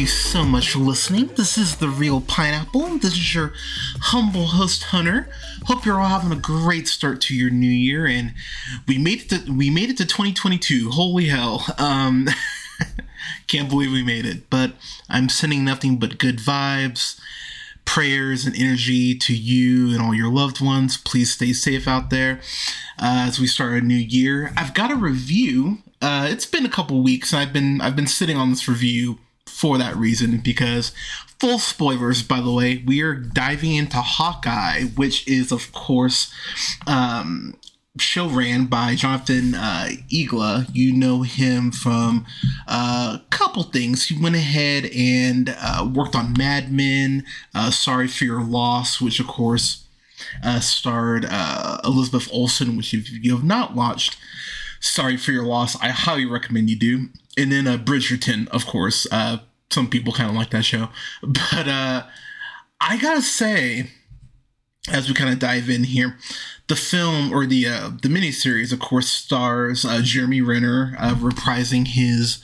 You so much for listening. This is The Reel Pineapple. This is your humble host, Hunter. Hope you're all having a great start to your new year, and we made it to, we made it to 2022. Holy hell. Um, can't believe we made it, but I'm sending nothing but good vibes, prayers, and energy to you and all your loved ones. Please stay safe out there uh, as we start a new year. I've got a review. Uh, it's been a couple weeks. And I've been I've been sitting on this review for that reason because full spoilers by the way we are diving into hawkeye which is of course um, show ran by jonathan uh, igla you know him from uh, a couple things. He went ahead and uh, worked on mad men uh, sorry for your loss which of course uh, starred uh, elizabeth olsen which if you have not watched sorry for your loss i highly recommend you do. And then uh, bridgerton of course uh, some people kind of like that show. But uh, i gotta say as we kind of dive in here, the film or the uh, the miniseries, of course, stars uh, Jeremy Renner uh, reprising his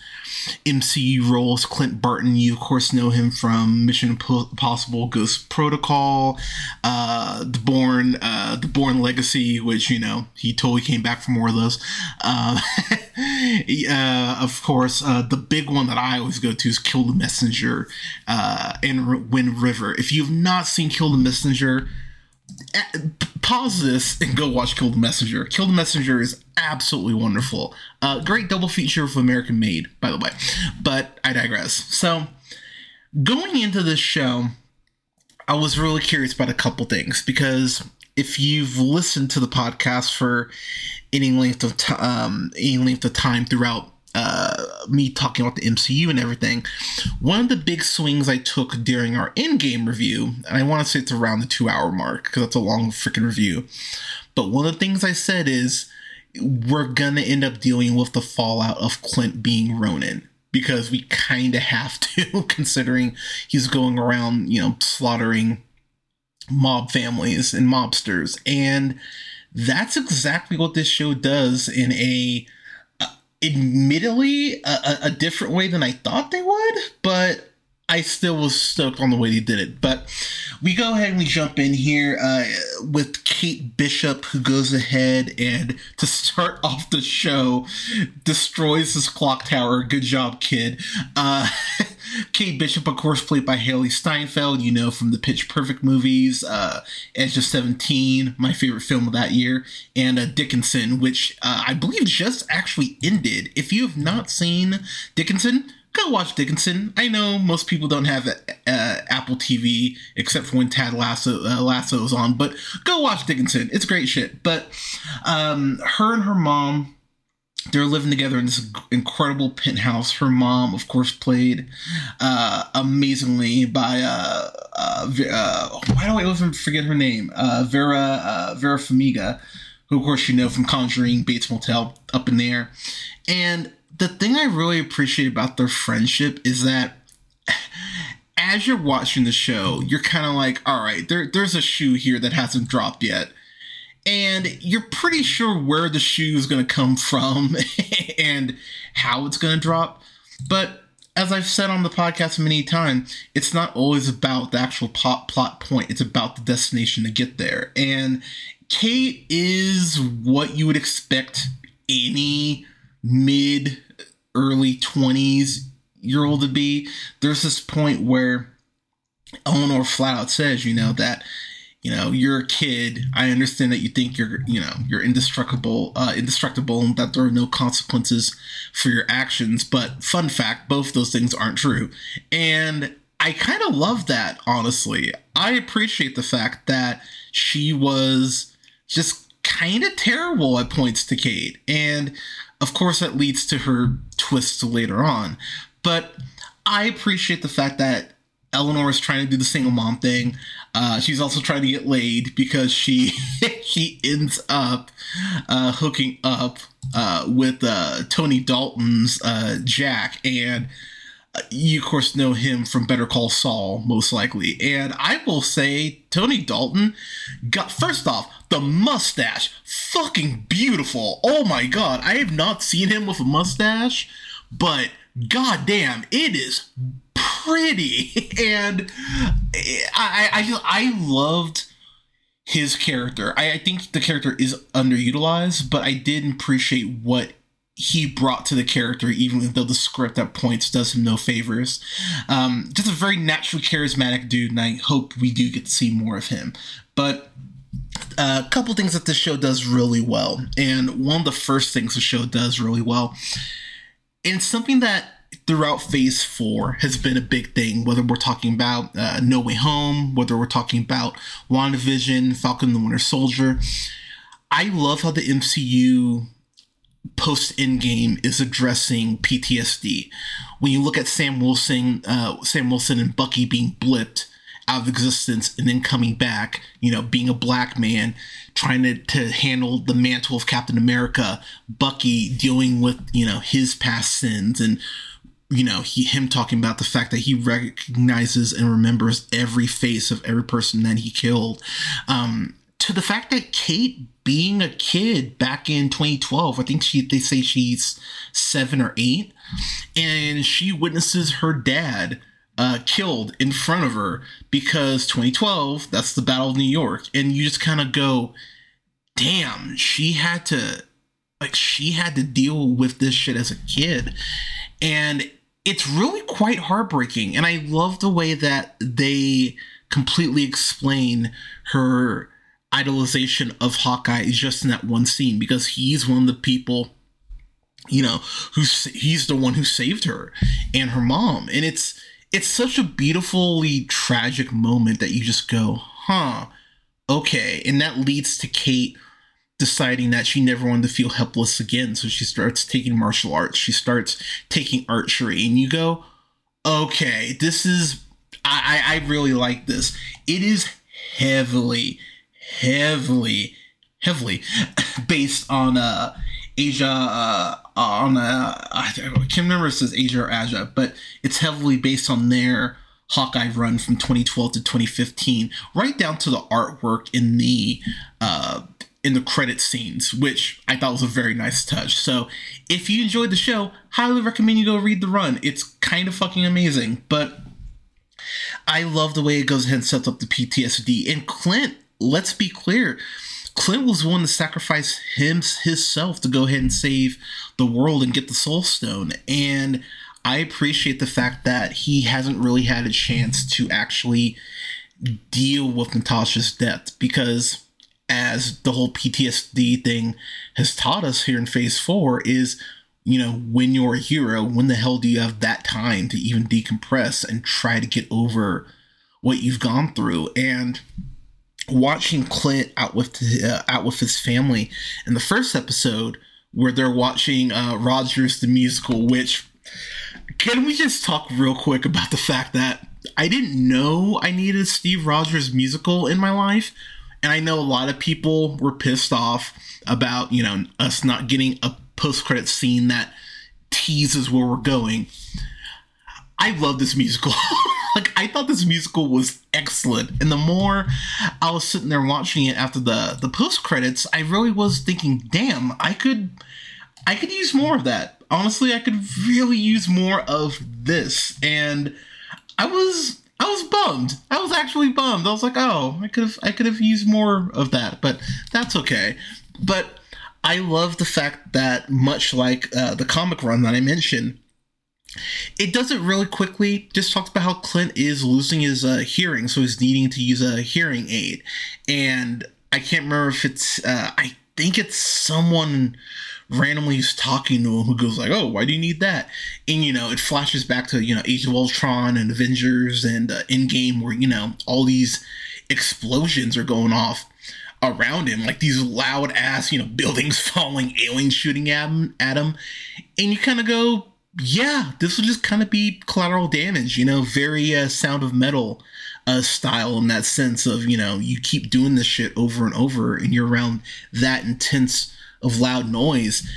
MCU roles. Clint Barton, you of course know him from Mission Impossible: Ghost Protocol, uh, the Bourne, uh, the Bourne Legacy, which you know he totally came back for more of those. Uh, uh, of course, the big one that I always go to is Kill the Messenger uh, and Wind River. If you've not seen Kill the Messenger, pause this and go watch Kill the Messenger. Kill the Messenger is absolutely wonderful. Uh, great double feature of American Made, by the way. But I digress. So, going into this show, I was really curious about a couple things because if you've listened to the podcast for any length of time, um, any length of time throughout uh, me talking about the MCU and everything, one of the big swings I took during our in-game review, and I want to say it's around the two-hour mark because that's a long freaking review. But one of the things I said is we're gonna end up dealing with the fallout of Clint being Ronin because we kind of have to, considering he's going around, you know, slaughtering mob families and mobsters, and that's exactly what this show does in a admittedly a, a, different way than I thought they would, but I still was stoked on the way they did it. But we go ahead and we jump in here uh, with Kate Bishop, who goes ahead and to start off the show destroys this clock tower. Good job, kid. Uh, Kate Bishop, of course, played by Hailee Steinfeld, you know, from the Pitch Perfect movies, uh, Edge of 17, my favorite film of that year, and uh, Dickinson, which uh, I believe just actually ended. If you have not seen Dickinson, go watch Dickinson. I know most people don't have uh, Apple TV except for when Ted Lasso uh, on, but go watch Dickinson. It's great shit. But um, her and her mom they're living together in this incredible penthouse. Her mom, of course, played uh, amazingly by uh, uh, uh why do I always forget her name? Vera uh, Vera Farmiga, who of course you know from Conjuring, Bates Motel, up in there. And the thing I really appreciate about their friendship is that as you're watching the show, you're kind of like, all right, there, there's a shoe here that hasn't dropped yet and you're pretty sure where the shoe is going to come from and how it's going to drop. But as I've said on the podcast many times, it's not always about the actual plot, plot point. It's about the destination to get there. And Kate is what you would expect any mid, early 20s year old to be. There's this point where Eleanor flat out says, you know, that you know you're a kid. I understand that you think you're you know you're indestructible uh, indestructible and that there are no consequences for your actions. But fun fact both those things aren't true. And i kind of love that honestly. I appreciate the fact that she was just kind of terrible at points to kate. And of course that leads to her twists later on but i appreciate the fact that Eleanor is trying to do the single mom thing. Uh, she's also trying to get laid because she she ends up uh, hooking up uh, with uh, Tony Dalton's uh, Jack, and you of course know him from Better Call Saul, most likely. And I will say, Tony Dalton got first off the mustache, fucking beautiful. Oh my god, I have not seen him with a mustache, but goddamn, it is pretty. And I I I loved his character. I, I think the character is underutilized, but I did appreciate what he brought to the character, even though the script at points does him no favors. Um, just a very naturally charismatic dude, and I hope we do get to see more of him. But uh, a couple things that this show does really well, and one of the first things the show does really well, and it's something that throughout phase four has been a big thing, whether we're talking about uh, No Way Home, whether we're talking about WandaVision, Falcon the Winter Soldier. I love how the MCU post Endgame is addressing PTSD. When you look at Sam Wilson, uh, Sam Wilson and Bucky being blipped out of existence and then coming back, you know, being a black man, trying to, to handle the mantle of Captain America, Bucky dealing with, you know, his past sins and you know, he him talking about the fact that he recognizes and remembers every face of every person that he killed. Um, to the fact that Kate being a kid back in 2012, I think she they say she's seven or eight, and she witnesses her dad uh, killed in front of her because 2012, that's the Battle of New York, and you just kind of go, damn, she had to like she had to deal with this shit as a kid and it's really quite heartbreaking. And I love the way that they completely explain her idolization of Hawkeye is just in that one scene because he's one of the people you know who's he's the one who saved her and her mom and it's it's such a beautifully tragic moment that you just go huh okay and that leads to Kate deciding that she never wanted to feel helpless again. So she starts taking martial arts. She starts taking archery, and you go, okay, this is. I, I really like this. It is heavily, heavily, heavily based on uh Asia uh, on uh, I can't remember if it says Asia or Asia, but it's heavily based on their Hawkeye run from 2012 to 2015, right down to the artwork in the uh, in the credit scenes, which I thought was a very nice touch. So if you enjoyed the show, highly recommend you go read the run. It's kind of fucking amazing. But I love the way it goes ahead and sets up the PTSD. And Clint, let's be clear. Clint was one to sacrifice him himself to go ahead and save the world and get the soul stone. And I appreciate the fact that he hasn't really had a chance to actually deal with Natasha's death because as the whole PTSD thing has taught us here in phase four is you know when you're a hero when the hell do you have that time to even decompress and try to get over what you've gone through and watching clint out with uh, out with his family in the first episode where they're watching uh, rogers the musical which can we just talk real quick about the fact that i didn't know i needed steve rogers musical in my life and I know a lot of people were pissed off about, you know, us not getting a post credit scene that teases where we're going. I love this musical. like I thought this musical was excellent. And the more I was sitting there watching it after the the post credits, I really was thinking, "Damn, I could I could use more of that." Honestly, I could really use more of this. And I was I was bummed. I was actually bummed. I was like, oh, I could have I could have used more of that, but that's okay. But I love the fact that much like uh, the comic run that I mentioned, it does it really quickly. Just talks about how Clint is losing his uh, hearing, so he's needing to use a hearing aid, and I can't remember if it's. Uh, I think it's someone randomly is talking to him who goes like, "Oh, why do you need that?" And you know, it flashes back to you know Age of Ultron and Avengers and uh, Endgame, where you know all these explosions are going off around him, like these loud ass you know buildings falling, aliens shooting at him, at him, and you kind of go, yeah, this will just kind of be collateral damage, you know, very uh, sound of metal uh, style in that sense of, you know, you keep doing this shit over and over and you're around that intense of loud noise,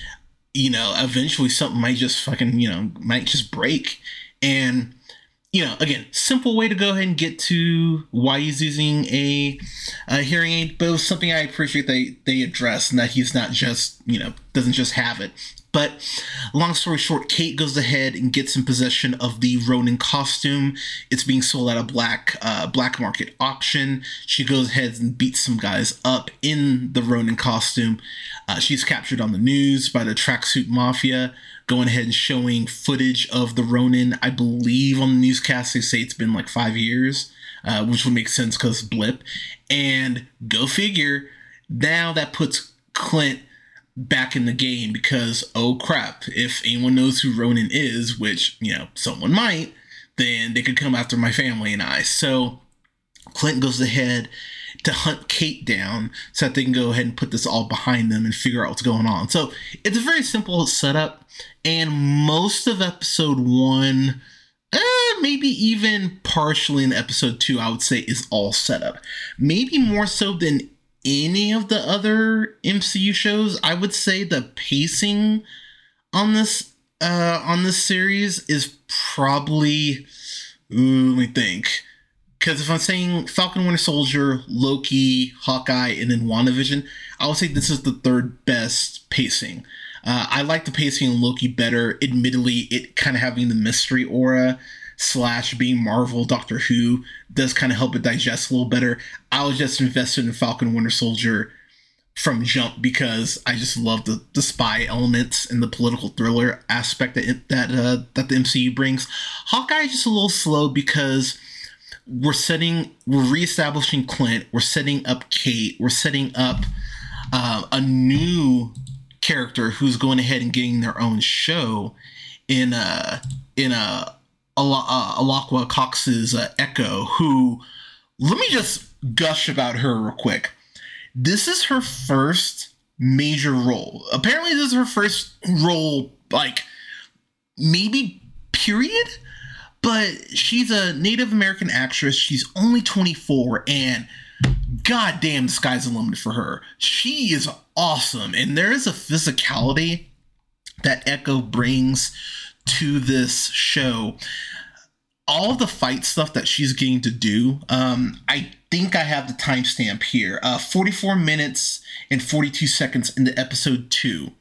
you know, eventually something might just fucking, you know, might just break. And, you know, again, simple way to go ahead and get to why he's using a, a hearing aid, but it was something I appreciate they they address and that he's not just, you know, doesn't just have it. But long story short, Kate goes ahead and gets in possession of the Ronin costume. It's being sold at a black uh, black market auction. She goes ahead and beats some guys up in the Ronin costume. Uh, she's captured on the news by the tracksuit mafia, going ahead and showing footage of the Ronin. I believe on the newscast they say it's been like five years, uh, which would make sense because blip. And go figure, now that puts Clint back in the game because oh crap, if anyone knows who Ronin is, which you know someone might, then they could come after my family and I. So Clint goes ahead to hunt Kate down so that they can go ahead and put this all behind them and figure out what's going on. So it's a very simple setup, and most of episode one. Uh, maybe even partially in episode two, I would say is all set up. Maybe more so than any of the other MCU shows, I would say the pacing on this uh on this series is probably ooh, let me think. Because if I'm saying Falcon Winter Soldier, Loki, Hawkeye, and then WandaVision, I would say this is the third best pacing. Uh, I like the pacing in Loki better. Admittedly, it kind of having the mystery aura slash being Marvel Doctor Who does kind of help it digest a little better. I was just invested in Falcon Winter Soldier from jump because I just love the, the spy elements and the political thriller aspect that it, that uh, that the MCU brings. Hawkeye is just a little slow because we're setting we're reestablishing Clint, we're setting up Kate, we're setting up uh, a new character who's going ahead and getting their own show in a in a Al- uh, Alaqua Cox's uh, Echo, who let me just gush about her real quick. This is her first major role. Apparently, this is her first role, like maybe period. But she's a Native American actress. She's only 24, and goddamn, the sky's the limit for her. She is awesome, and there is a physicality that Echo brings to this show all of the fight stuff that she's getting to do um, i think i have the timestamp here. Uh, 44 minutes and 42 seconds into episode 2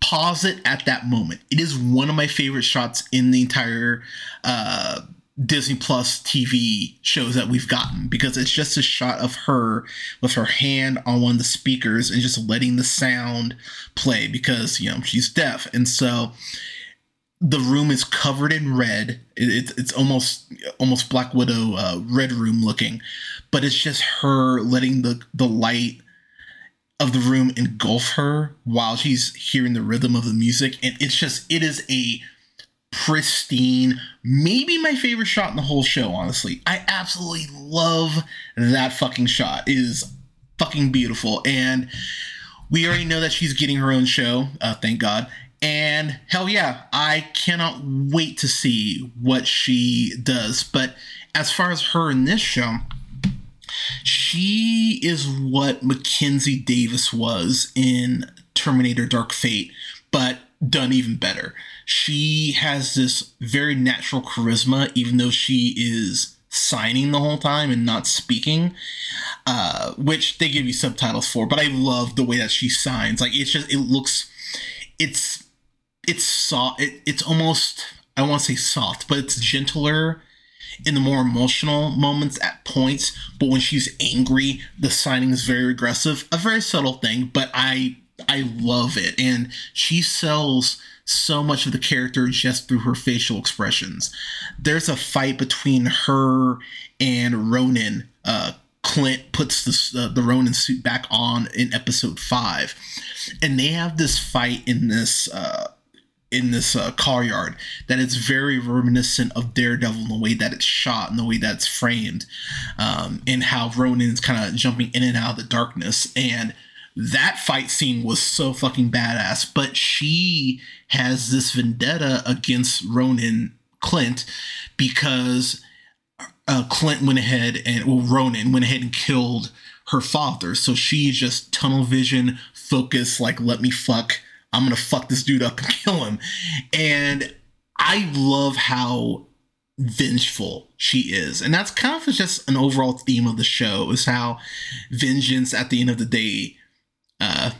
pause it at that moment. It is one of my favorite shots in the entire uh, disney plus tv shows that we've gotten because it's just a shot of her with her hand on one of the speakers and just letting the sound play because you know she's deaf. And so the room is covered in red. It, it's it's almost almost Black Widow uh, red room looking, but it's just her letting the the light of the room engulf her while she's hearing the rhythm of the music, and it's just it is a pristine, maybe my favorite shot in the whole show. Honestly, I absolutely love that fucking shot. It is fucking beautiful, and we already know that she's getting her own show. Uh, thank God. And hell yeah, I cannot wait to see what she does. But as far as her in this show, she is what Mackenzie Davis was in Terminator Dark Fate, but done even better. She has this very natural charisma, even though she is signing the whole time and not speaking, uh, which they give you subtitles for. But I love the way that she signs. Like it's just, it looks, it's it's soft. It, it's almost I want to say soft, but it's gentler in the more emotional moments at points. But when she's angry, the signing is very aggressive. A very subtle thing, but I I love it, and she sells so much of the character just through her facial expressions. There's a fight between her and Ronin. Uh, Clint puts the uh, the Ronin suit back on in episode five, and they have this fight in this uh, in this uh, car yard that it's very reminiscent of Daredevil in the way that it's shot and the way that it's framed, um, and how Ronin is kind of jumping in and out of the darkness. And that fight scene was so fucking badass. But she has this vendetta against Ronin Clint because uh, Clint went ahead and well, Ronin went ahead and killed her father. So she's just tunnel vision, focus, like let me fuck. I'm gonna fuck this dude up and kill him. And I love how vengeful she is. And that's kind of just an overall theme of the show is how vengeance at the end of the day uh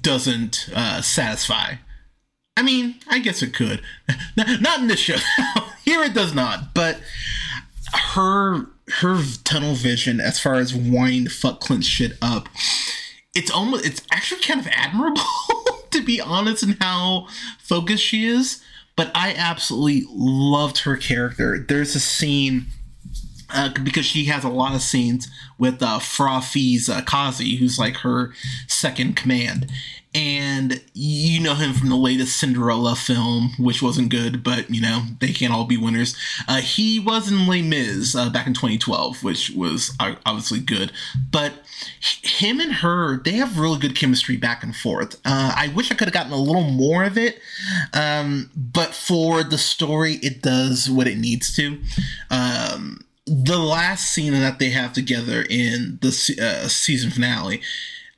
doesn't uh satisfy. I mean, I guess it could. not in this show. Here it does not, but her her tunnel vision as far as wanting to fuck Clint shit up, it's almost it's actually kind of admirable to be honest in how focused she is. But I absolutely loved her character. There's a scene uh, because she has a lot of scenes with uh, Fee's uh, Kazi, who's like her second command, and you know him from the latest Cinderella film, which wasn't good, but you know they can't all be winners. Uh, he was in Les Mis uh, back in 2012, which was obviously good, but him and her they have really good chemistry back and forth. Uh, I wish I could have gotten a little more of it, um, but for the story, it does what it needs to. Um, the last scene that they have together in the uh, season finale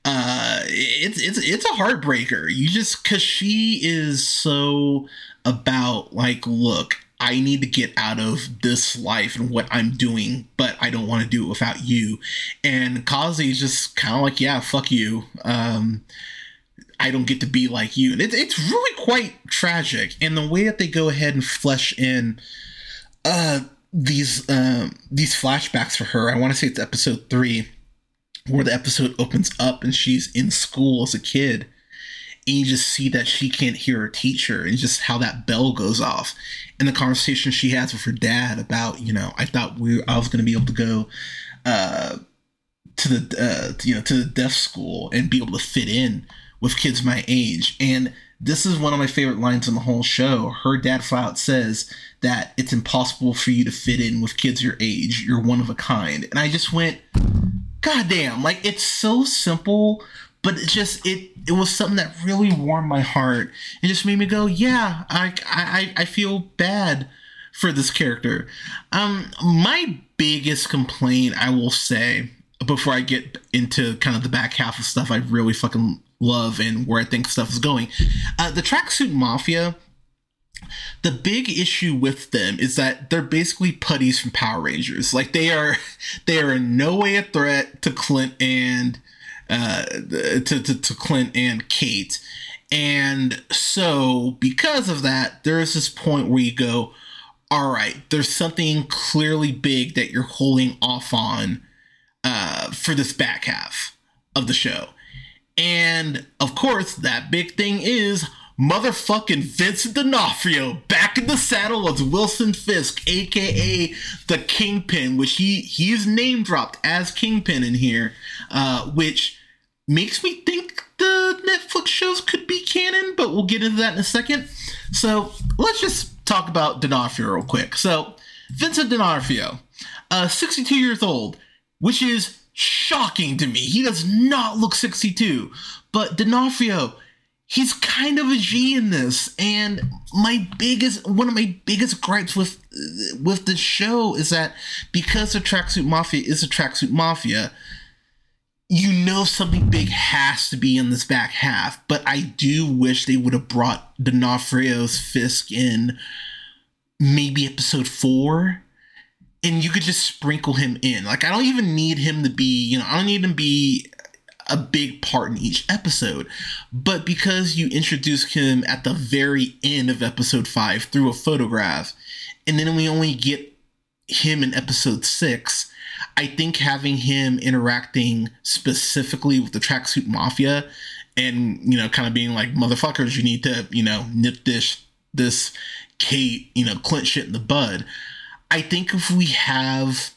uh it's it's it's a heartbreaker you just because she is so about like look i need to get out of this life and what i'm doing but i don't want to do it without you and kazi is just kind of like yeah fuck you um I don't get to be like you. And it, it's really quite tragic. And the way that they go ahead and flesh in uh, these uh, these flashbacks for her, I want to say it's episode three, where the episode opens up and she's in school as a kid and you just see that she can't hear her teacher and just how that bell goes off. And the conversation she has with her dad about you know i thought we i was going to be able to go uh, to the uh, you know to the deaf school and be able to fit in with kids my age. And this is one of my favorite lines in the whole show. Her dad flat says that it's impossible for you to fit in with kids your age. You're one of a kind. And i just went goddamn, like it's so simple, but it just it it was something that really warmed my heart. It just made me go, yeah, I I I feel bad for this character. Um, my biggest complaint, I will say, before I get into kind of the back half of stuff I really fucking love and where I think stuff is going, uh, the tracksuit mafia the big issue with them is that they're basically putties from Power Rangers. Like they are, they are in no way a threat to Clint and uh, to, to, to Clint and Kate. And so, because of that, there's this point where you go, all right, there's something clearly big that you're holding off on uh, for this back half of the show. And of course, that big thing is motherfucking Vincent D'Onofrio back in the saddle as Wilson Fisk, aka the Kingpin, which he he is name dropped as Kingpin in here, uh, which makes me think the Netflix shows could be canon, but we'll get into that in a second. So let's just talk about D'Onofrio real quick. So Vincent D'Onofrio, uh, 62 years old, which is shocking to me. He does not look 62, but D'Onofrio he's kind of a G in this. And my biggest, one of my biggest gripes with with the show is that because the tracksuit mafia is a tracksuit mafia, you know something big has to be in this back half. But I do wish they would have brought D'Onofrio's Fisk in maybe episode four. And you could just sprinkle him in. Like I don't even need him to be, you know, I don't need him to be a big part in each episode. But because you introduce him at the very end of episode five through a photograph, and then we only get him in episode six, I think having him interacting specifically with the tracksuit mafia and, you know, kind of being like, motherfuckers, you need to, you know, nip this, this Kate, you know, Clint shit in the bud. I think if we have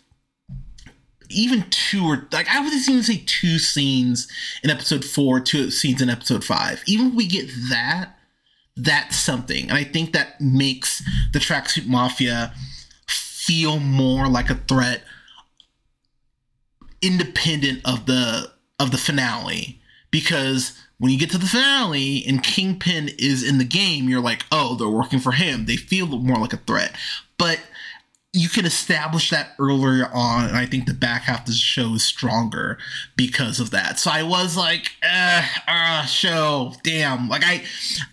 even two or like I would even say two scenes in episode four, two scenes in episode five. Even if we get that, that's something. And I think that makes the tracksuit mafia feel more like a threat independent of the of the finale. because when you get to the finale and Kingpin is in the game, you're like, oh, they're working for him. They feel more like a threat. But you can establish that earlier on, and I think the back half of the show is stronger because of that. So I was like, uh, uh show, damn. Like I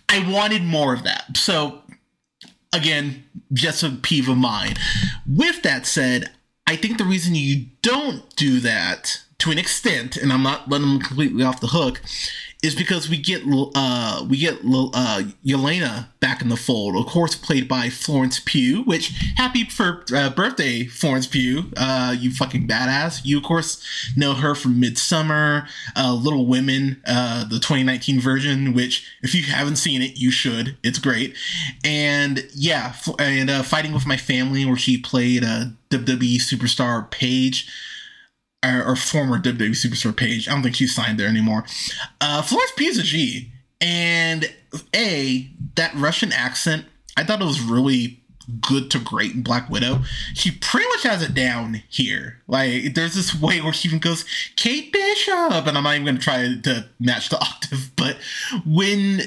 I wanted more of that. So again, just a peeve of mine. With that said, I think the reason you don't do that to an extent, and I'm not letting them completely off the hook, is because we get uh we get uh Yelena back in the fold, of course played by Florence Pugh. Which happy for uh, birthday, Florence Pugh! Uh, you fucking badass. You of course know her from Midsommar, uh, Little Women, uh, the 2019 version. Which if you haven't seen it, you should. It's great. And yeah, and uh, Fighting with My Family, where she played uh, WWE superstar Paige or, or former WWE superstar Paige. I don't think she's signed there anymore. Uh, Florence Pugh is a G, and a that Russian accent. I thought it was really good to great in Black Widow. She pretty much has it down here. Like there's this way where she even goes Kate Bishop, and I'm not even gonna try to match the octave, but when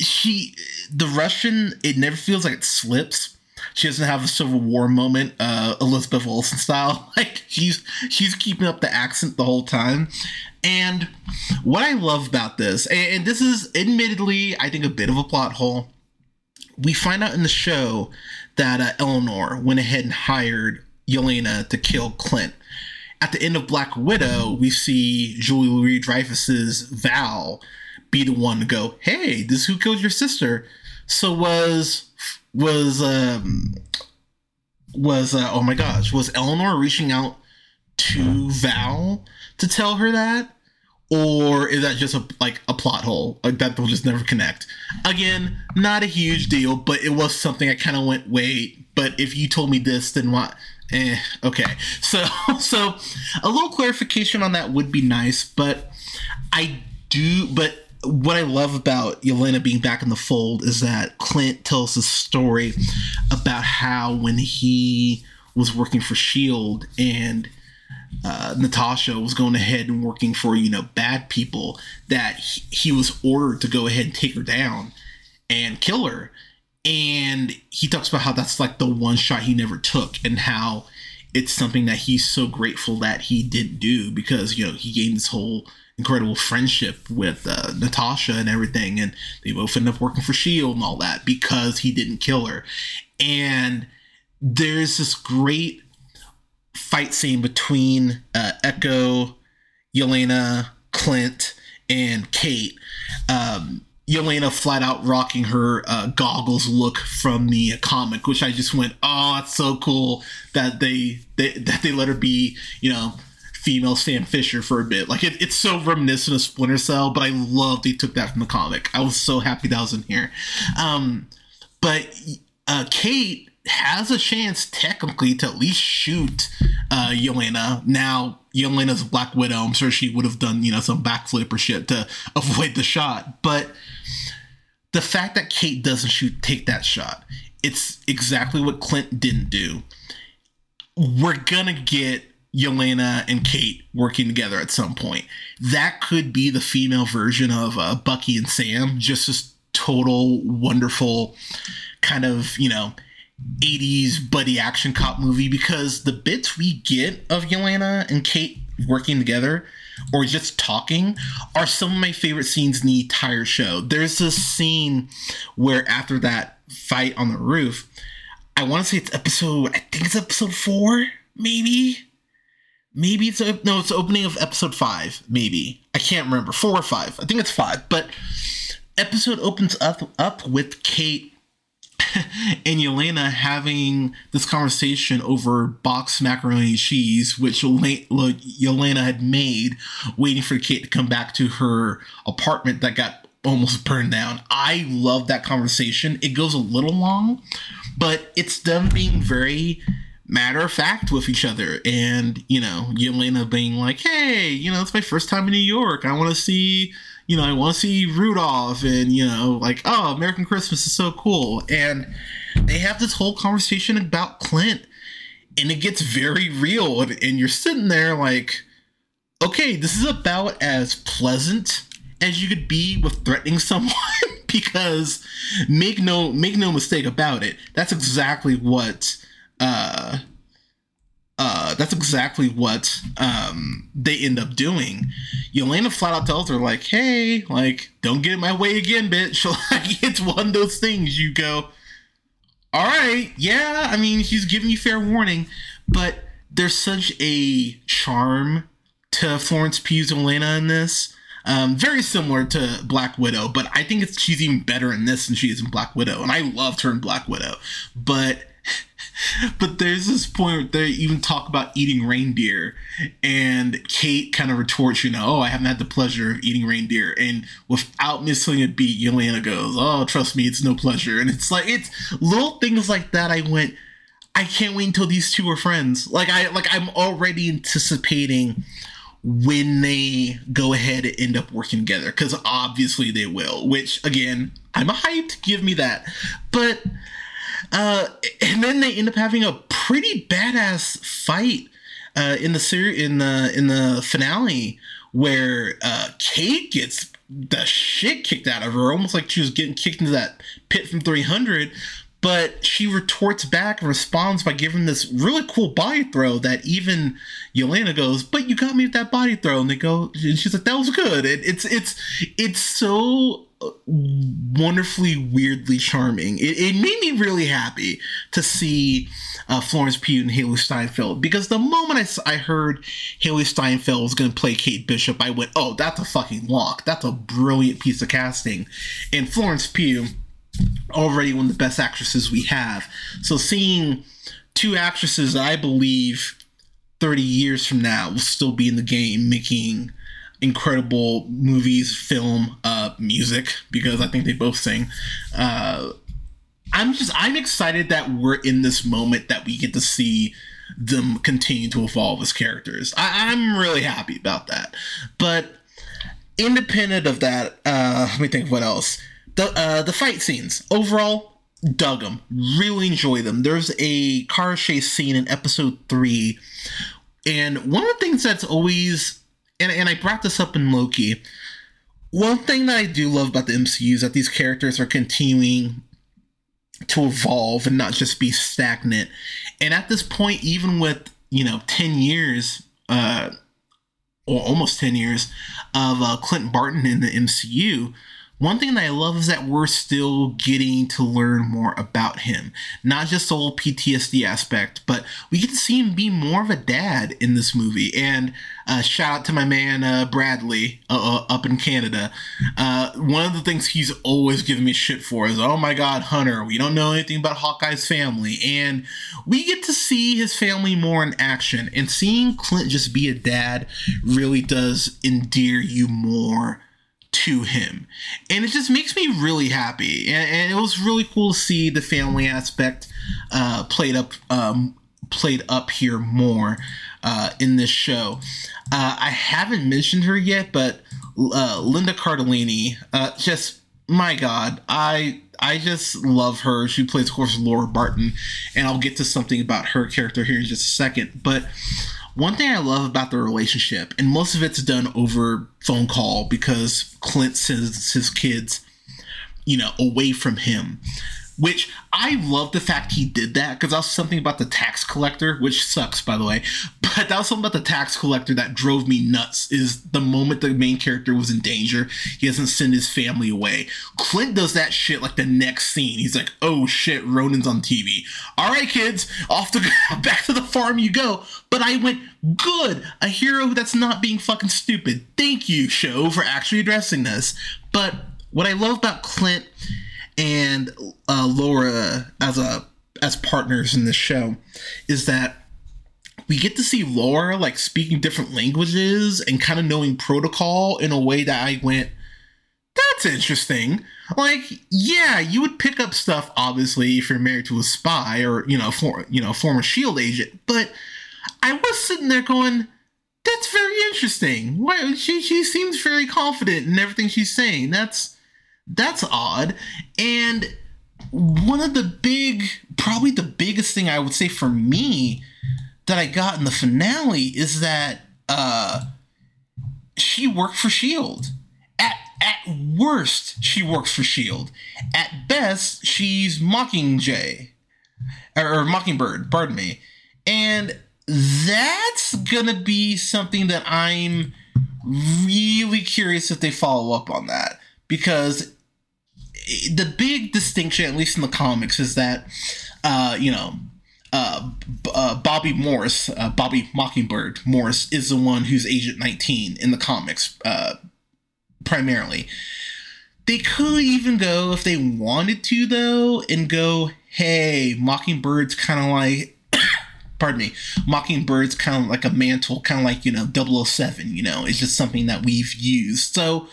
she the Russian, it never feels like it slips she doesn't have a Civil War moment, uh, Elizabeth Olsen style. Like she's she's keeping up the accent the whole time. And what I love about this, and this is admittedly, I think, a bit of a plot hole. We find out in the show that uh, Eleanor went ahead and hired Yelena to kill Clint. At the end of Black Widow, we see Julie Louis Dreyfus's Val be the one to go, "Hey, this is who killed your sister." So was was um was uh, oh my gosh was Eleanor reaching out to Val to tell her that? Or is that just a like a plot hole like that they'll just never connect? Again not a huge deal but it was something I kind of went wait but if you told me this then what eh okay. So so a little clarification on that would be nice but I do but what I love about Yelena being back in the fold is that Clint tells a story about how when he was working for Shield and uh, Natasha was going ahead and working for you know bad people that he, he was ordered to go ahead and take her down and kill her. And he talks about how that's like the one shot he never took and how it's something that he's so grateful that he didn't do because you know he gained this whole incredible friendship with uh, Natasha and everything, and they both end up working for Shield and all that because he didn't kill her. And there's this great fight scene between uh, Echo, Yelena, Clint, and Kate. Um, Yelena flat out rocking her uh, goggles look from the comic, which I just went, oh, it's so cool that they, they that they let her be, you know, female Sam Fisher for a bit. Like it, it's so reminiscent of Splinter Cell, but I love they took that from the comic. I was so happy that was in here. Um, but uh, Kate has a chance technically to at least shoot uh, Yelena. Now Yelena's Black Widow. I'm sure she would have done you know some backflip or shit to avoid the shot. But the fact that Kate doesn't shoot take that shot, it's exactly what Clint didn't do. We're gonna get Yelena and Kate working together at some point. That could be the female version of uh, Bucky and Sam, just this total wonderful kind of, you know, 80s buddy action cop movie because the bits we get of Yelena and Kate working together or just talking are some of my favorite scenes in the entire show. There's this scene where after that fight on the roof, I want to say it's episode, I think it's episode four, maybe maybe it's a, no, it's opening of episode five. Maybe I can't remember four or five. I think it's five. But episode opens up up with Kate and Yelena having this conversation over box macaroni and cheese, which Yelena had made, waiting for Kate to come back to her apartment that got almost burned down. I love that conversation. It goes a little long, but it's them being very matter of fact with each other. And, you know, Yelena being like, hey, you know, it's my first time in New York. I want to see, you know, I want to see Rudolph. And, you know, like, oh, American Christmas is so cool. And they have this whole conversation about Clint. And it gets very real. And, and you're sitting there like, okay, this is about as pleasant as you could be with threatening someone because make no make no mistake about it that's exactly what uh uh that's exactly what um they end up doing. Yelena flat out tells her like hey like don't get in my way again bitch. Like it's one of those things you go all right yeah I mean she's giving you fair warning but there's such a charm to Florence Pugh's Yelena in this. Um, very similar to Black Widow, but I think it's she's even better in this than she is in Black Widow, and I loved her in Black Widow. But but there's this point where they even talk about eating reindeer, and Kate kind of retorts, you know, oh, I haven't had the pleasure of eating reindeer, and without missing a beat, Yelena goes, oh, trust me, it's no pleasure, and it's like it's little things like that. I went. I can't wait until these two are friends. Like I like I'm already anticipating when they go ahead and end up working together because obviously they will which again i'm hyped give me that but uh and then they end up having a pretty badass fight uh in the series in the in the finale where uh kate gets the shit kicked out of her almost like she was getting kicked into that pit from 300 but she retorts back and responds by giving this really cool body throw that even Yelena goes, "But you got me with that body throw," and they go, and she's like, "That was good." It, it's it's it's so wonderfully weirdly charming. It, it made me really happy to see uh, Florence Pugh and Hailee Steinfeld because the moment I, I heard Hailee Steinfeld was going to play Kate Bishop, I went, "Oh, that's a fucking lock. That's a brilliant piece of casting." And Florence Pugh already one of the best actresses we have. So seeing two actresses I believe 30 years from now will still be in the game making incredible movies, film, uh, music, because I think they both sing. Uh, I'm just I'm excited that we're in this moment that we get to see them continue to evolve as characters. I, am really happy about that. But independent of that, uh, let me think what else the uh, the fight scenes overall dug them really enjoy them there's a car chase scene in episode three and one of the things that's always and, and i brought this up in loki. One thing that i do love about the mcu is that these characters are continuing to evolve and not just be stagnant. And at this point even with you know 10 years uh or almost 10 years of uh, Clint Barton in the MCU, one thing that I love is that we're still getting to learn more about him. Not just the whole PTSD aspect, but we get to see him be more of a dad in this movie. And uh, shout out to my man uh, Bradley uh, uh up in Canada. Uh, one of the things he's always giving me shit for is, oh my god, Hunter, we don't know anything about Hawkeye's family. And we get to see his family more in action. And seeing Clint just be a dad really does endear you more to him. And it just makes me really happy. And, and it was really cool to see the family aspect uh, played up um, played up here more uh, in this show. Uh, I haven't mentioned her yet, but uh, Linda Cardellini, uh, just my God, I I just love her. She plays, of course, Laura Barton, and I'll get to something about her character here in just a second. But one thing I love about the relationship, and most of it's done over phone call because Clint sends his kids, you know, away from him which I love the fact he did that because that was something about the tax collector, which sucks by the way. But that was something about the tax collector that drove me nuts. Is the moment the main character was in danger, he doesn't send his family away. Clint does that shit like the next scene. He's like, "Oh shit, Ronin's on TV. All right, kids, off to back to the farm you go." But I went, "Good, a hero that's not being fucking stupid." Thank you, show, for actually addressing this. But what I love about Clint and Laura uh, as a as partners in this show is that we get to see Laura like speaking different languages and kind of knowing protocol in a way that I went, that's interesting. Like, yeah, you would pick up stuff obviously if you're married to a spy or you know, for you know, former Shield agent, but I was sitting there going, that's very interesting. Why she she seems very confident in everything she's saying. That's that's odd. And one of the big, probably the biggest thing I would say for me that I got in the finale is that uh, she worked for Shield. At At worst, she works for S.H.I.E.L.D. At best, she's Mockingjay. Or, or Mockingbird, pardon me. And that's gonna be something that I'm really curious if they follow up on that. Because the big distinction, at least in the comics, is that, uh, you know, uh, uh, Bobby Morse, uh, Bobby Mockingbird Morse, is the one who's Agent 19 in the comics, uh, primarily. They could even go, if they wanted to, though, and go, hey, Mockingbird's kind of like, pardon me, Mockingbird's kind of like a mantle, kind of like, you know, 007, you know, it's just something that we've used. So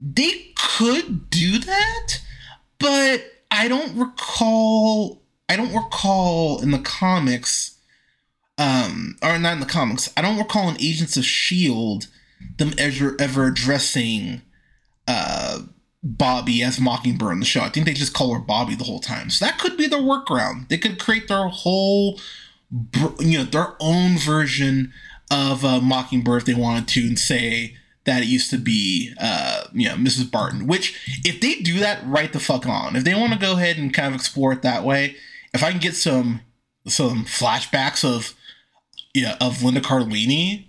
they could do that, but I don't recall I don't recall in the comics, um, or not in the comics. I don't recall in Agents of Shield them ever ever addressing uh, Bobby as Mockingbird in the show. I think they just call her Bobby the whole time. So that could be their workaround. They could create their whole, you know, their own version of uh, Mockingbird if they wanted to, and say that it used to be, uh, you know, Mrs. Barton. Which, if they do that, right the fuck on. If they want to go ahead and kind of explore it that way, if I can get some some flashbacks of yeah of Linda Cardellini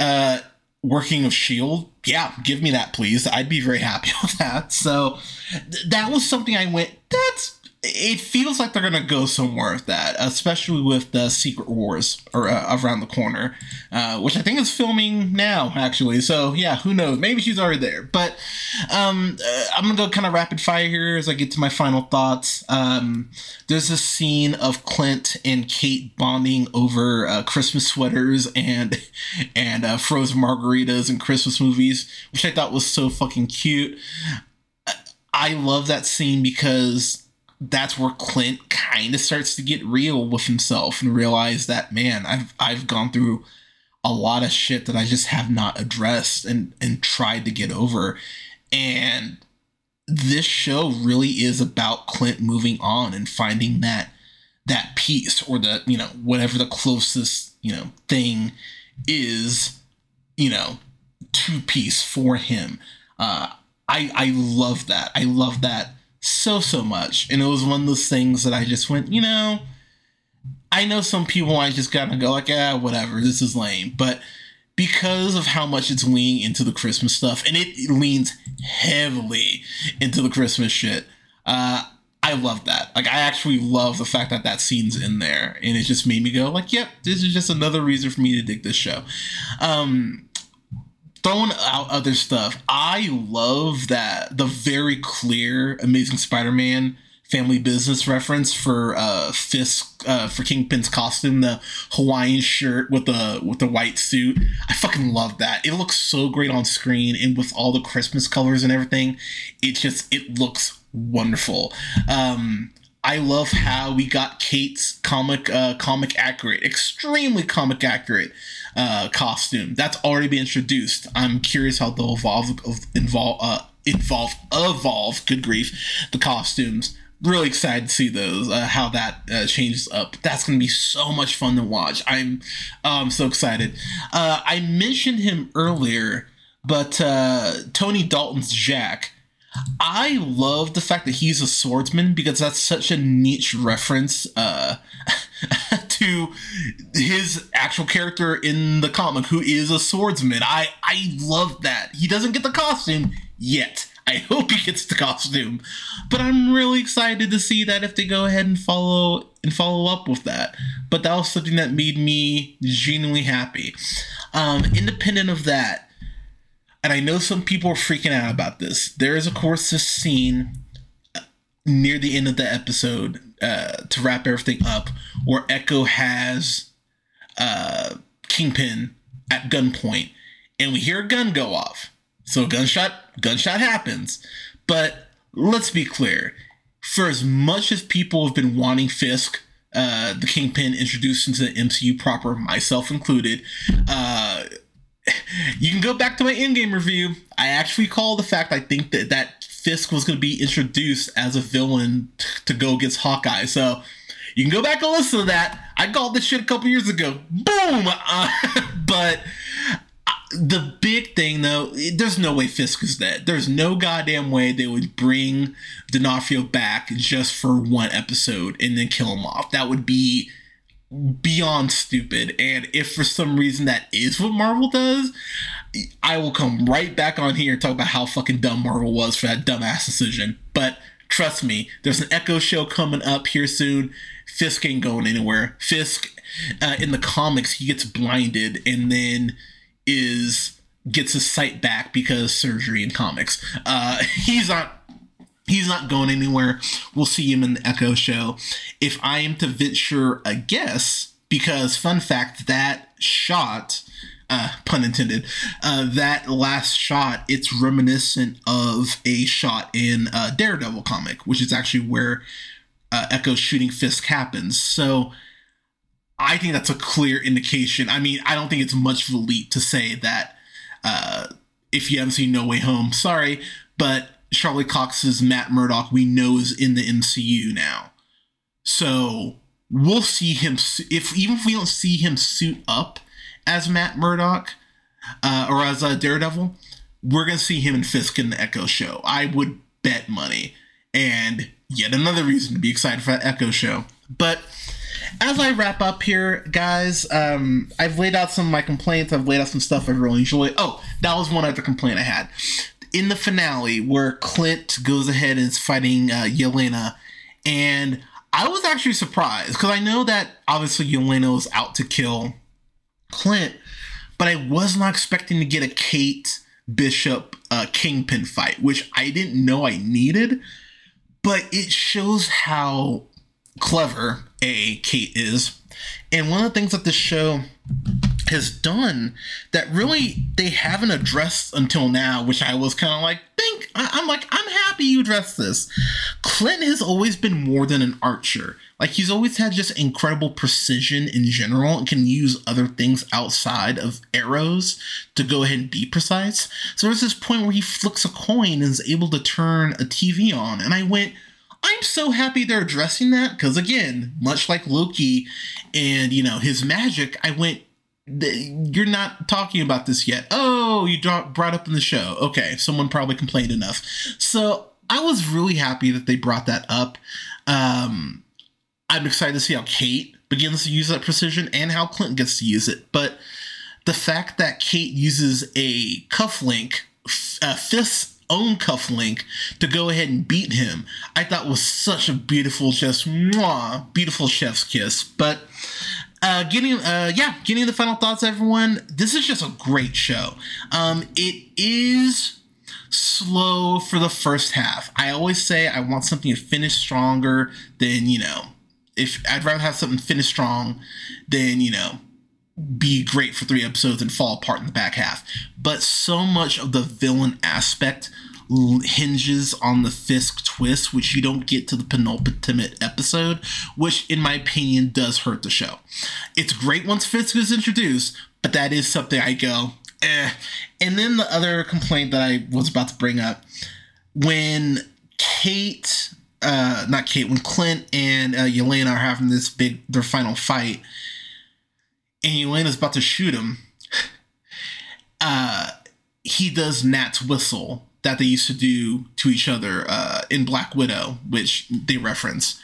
uh, working with Shield, yeah, give me that please. I'd be very happy with that. So th- that was something I went. That's it feels like they're gonna go somewhere with that, especially with the Secret Wars or uh, around the corner, uh, which I think is filming now actually. So yeah, who knows? Maybe she's already there. But um, uh, I'm gonna go kind of rapid fire here as I get to my final thoughts. Um, there's a scene of Clint and Kate bonding over uh, Christmas sweaters and and uh, frozen margaritas and Christmas movies, which I thought was so fucking cute. I love that scene because that's where Clint kind of starts to get real with himself and realize that man, I've I've gone through a lot of shit that I just have not addressed and and tried to get over. And this show really is about Clint moving on and finding that that peace or the, you know, whatever the closest, you know, thing is, you know, to peace for him. Uh I I love that. I love that so so much. And it was one of those things that i just went you know i know some people i just gotta go like ah whatever this is lame. But because of how much it's leaning into the christmas stuff and it leans heavily into the christmas shit uh i love that. Like i actually love the fact that that scene's in there and it just made me go like yep this is just another reason for me to dig this show. Um throwing out other stuff, I love that the very clear Amazing Spider-Man family business reference for uh Fisk uh for Kingpin's costume, the Hawaiian shirt with the with the white suit. I fucking love that. It looks so great on screen and with all the Christmas colors and everything, it just it looks wonderful. Um I love how we got Kate's comic uh comic accurate, extremely comic accurate uh, costume that's already been introduced. I'm curious how they'll evolve, involve, uh, involve, evolve. Good grief, the costumes. Really excited to see those. Uh, how that uh, changes up. That's gonna be so much fun to watch. I'm, um, so excited. Uh, I mentioned him earlier, but uh, Tony Dalton's Jack. I love the fact that he's a swordsman because that's such a niche reference uh, to his actual character in the comic, who is a swordsman. I I love that. He doesn't get the costume yet. I hope he gets the costume, but I'm really excited to see that if they go ahead and follow and follow up with that. But that was something that made me genuinely happy. Um, independent of that, and I know some people are freaking out about this. There is, of course, this scene near the end of the episode uh, to wrap everything up where Echo has uh, Kingpin at gunpoint, and we hear a gun go off. So gunshot gunshot happens. But let's be clear. For as much as people have been wanting Fisk, uh, the Kingpin introduced into the MCU proper, myself included, uh, you can go back to my Endgame review. I actually call the fact I think that that Fisk was going to be introduced as a villain to go against Hawkeye. So you can go back and listen to that. I called this shit a couple years ago. Boom! Uh, but the big thing though, there's no way Fisk is dead. There's no goddamn way they would bring D'Onofrio back just for one episode and then kill him off. That would be beyond stupid. And if for some reason that is what Marvel does, I will come right back on here and talk about how fucking dumb Marvel was for that dumbass decision. But trust me, there's an Echo show coming up here soon. Fisk ain't going anywhere. Fisk, uh, in the comics, he gets blinded and then is gets his sight back because surgery in comics. Uh, he's not he's not going anywhere. We'll see him in the Echo show. If I am to venture a guess, because fun fact, that shot, uh, pun intended, uh, that last shot, it's reminiscent of a shot in uh, Daredevil comic, which is actually where uh, Echo's shooting Fisk happens. So I think that's a clear indication. I mean, I don't think it's much of a leap to say that uh, if you haven't seen No Way Home, sorry, but Charlie Cox's Matt Murdock we know is in the MCU now. So we'll see him if even if we don't see him suit up as Matt Murdock uh, or as a Daredevil, we're gonna see him in Fisk in the Echo show. I would bet money, and yet another reason to be excited for that Echo show. But as I wrap up here, guys, um, I've laid out some of my complaints. I've laid out some stuff I really enjoy. Oh, that was one other complaint I had in the finale where Clint goes ahead and is fighting uh, Yelena, and I was actually surprised because I know that obviously Yelena was out to kill Clint, but I was not expecting to get a Kate Bishop uh, Kingpin fight, which I didn't know I needed. But it shows how clever a Kate is, and one of the things that this show has done that really they haven't addressed until now, which I was kind of like, think I'm like, I'm happy you addressed this. Clint has always been more than an archer. Like he's always had just incredible precision in general and can use other things outside of arrows to go ahead and be precise. So there's this point where he flicks a coin and is able to turn a TV on, and I went. I'm so happy they're addressing that because again, much like Loki and you know his magic, I went you're not talking about this yet. Oh, you brought up in the show. Okay, someone probably complained enough. So I was really happy that they brought that up. Um, I'm excited to see how Kate begins to use that precision and how Clint gets to use it. But the fact that Kate uses a cufflink, uh, Fisk's own cufflink, to go ahead and beat him, I thought was such a beautiful, just mwah, beautiful chef's kiss. But uh, getting uh, yeah, getting the final thoughts, everyone. This is just a great show. Um, it is slow for the first half. I always say I want something to finish stronger than you know. If I'd rather have something finish strong than you know be great for three episodes and fall apart in the back half. But so much of the villain aspect hinges on the Fisk twist, which you don't get to the penultimate episode, which, in my opinion, does hurt the show. It's great once Fisk is introduced, but that is something I go, eh. And then the other complaint that I was about to bring up when Kate, uh, not Kate, when Clint and uh, Yelena are having this big, their final fight, and Yelena's about to shoot him, uh, he does Nat's whistle that they used to do to each other uh, in Black Widow, which they reference.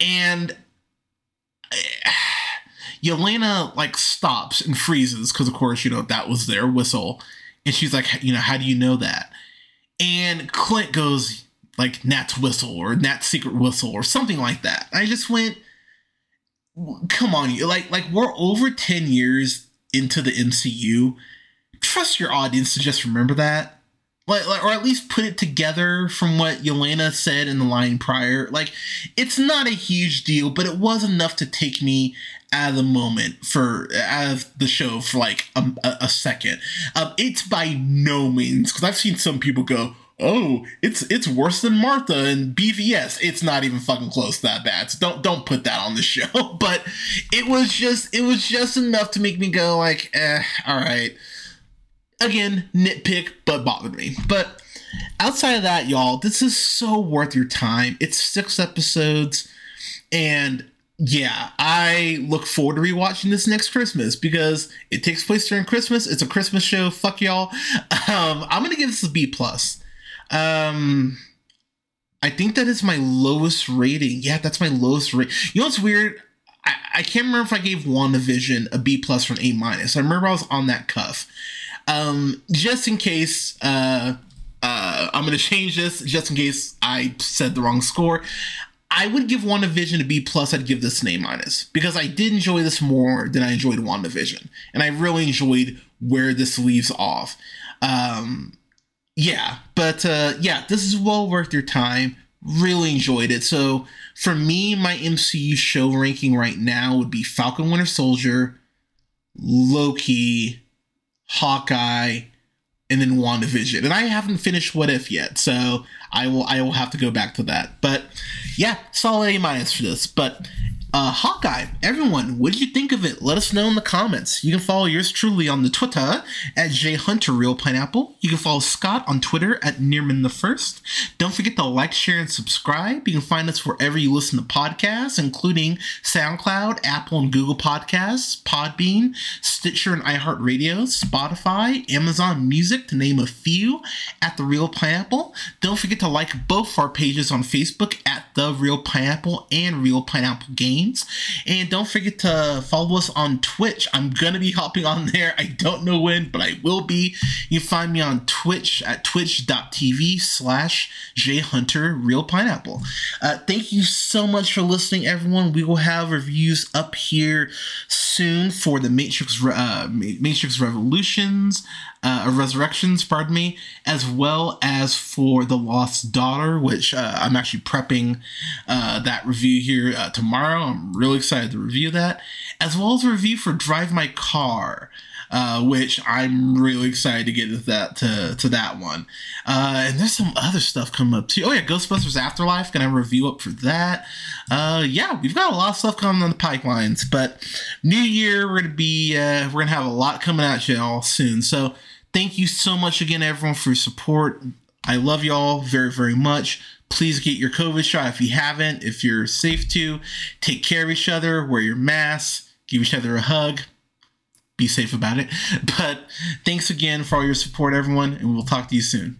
And Yelena like stops and freezes because, of course, you know that was their whistle, and she's like, you know, how do you know that? And Clint goes like Nat's whistle or Nat's secret whistle or something like that. I just went, come on, you like like we're over ten years into the MCU. Trust your audience to just remember that or at least put it together from what Yelena said in the line prior. Like, it's not a huge deal, but it was enough to take me out of the moment for out of the show for like a, a second. Um, it's by no means because I've seen some people go, "Oh, it's it's worse than Martha and BVS." It's not even fucking close to that bad. So don't don't put that on the show. But it was just it was just enough to make me go like, "Eh, all right." Again, nitpick, but bothered me. But outside of that, y'all, this is so worth your time. It's six episodes, and yeah, I look forward to rewatching this next Christmas because it takes place during Christmas. It's a Christmas show. Fuck y'all. Um, I'm gonna give this a B plus. Um, I think that is my lowest rating. Yeah, that's my lowest rate. You know what's weird? I, I can't remember if I gave WandaVision a B plus an A minus. I remember I was on that cuff. Um, just in case, uh, uh, I'm gonna change this just in case I said the wrong score. I would give WandaVision a B plus. I'd give this an A minus because I did enjoy this more than I enjoyed WandaVision, and I really enjoyed where this leaves off. Um, yeah, but uh, yeah, this is well worth your time. Really enjoyed it. So for me, my MCU show ranking right now would be Falcon Winter Soldier, Loki, Hawkeye, and then WandaVision. And I haven't finished What If yet, so I will I will have to go back to that. But yeah, solid A minus for this. But uh, Hawkeye, everyone, what did you think of it? Let us know in the comments. You can follow yours truly on the Twitter at jhunterreelpineapple. You can follow Scott on Twitter at Nearman the First. Don't forget to like, share, and subscribe. You can find us wherever you listen to podcasts, including SoundCloud, Apple and Google Podcasts, Podbean, Stitcher and iHeartRadio, Spotify, Amazon Music, to name a few, at The Reel Pineapple. Don't forget to like both our pages on Facebook at The Reel Pineapple and Reel Pineapple Games. And don't forget to follow us on Twitch. I'm going to be hopping on there. I don't know when, but I will be. You find me on Twitch at twitch.tv slash jhunterreelpineapple. Uh, thank you so much for listening, everyone. We will have reviews up here soon for the Matrix, uh, Matrix Revolutions, uh, Resurrections, pardon me, as well as for The Lost Daughter, which uh, I'm actually prepping uh, that review here uh, tomorrow. I'm really excited to review that, as well as a review for Drive My Car. Uh, which I'm really excited to get to that to, to that one. Uh, and there's some other stuff coming up too. Oh yeah, Ghostbusters Afterlife. Gonna review up for that. Uh, yeah, we've got a lot of stuff coming on the pipelines. But New Year, we're gonna be uh, we're gonna have a lot coming at you all soon. So thank you so much again, everyone, for your support. I love y'all very very much please get your COVID shot if you haven't. If you're safe to, take care of each other, wear your mask, give each other a hug be safe about it. But thanks again for all your support, everyone, and we'll talk to you soon.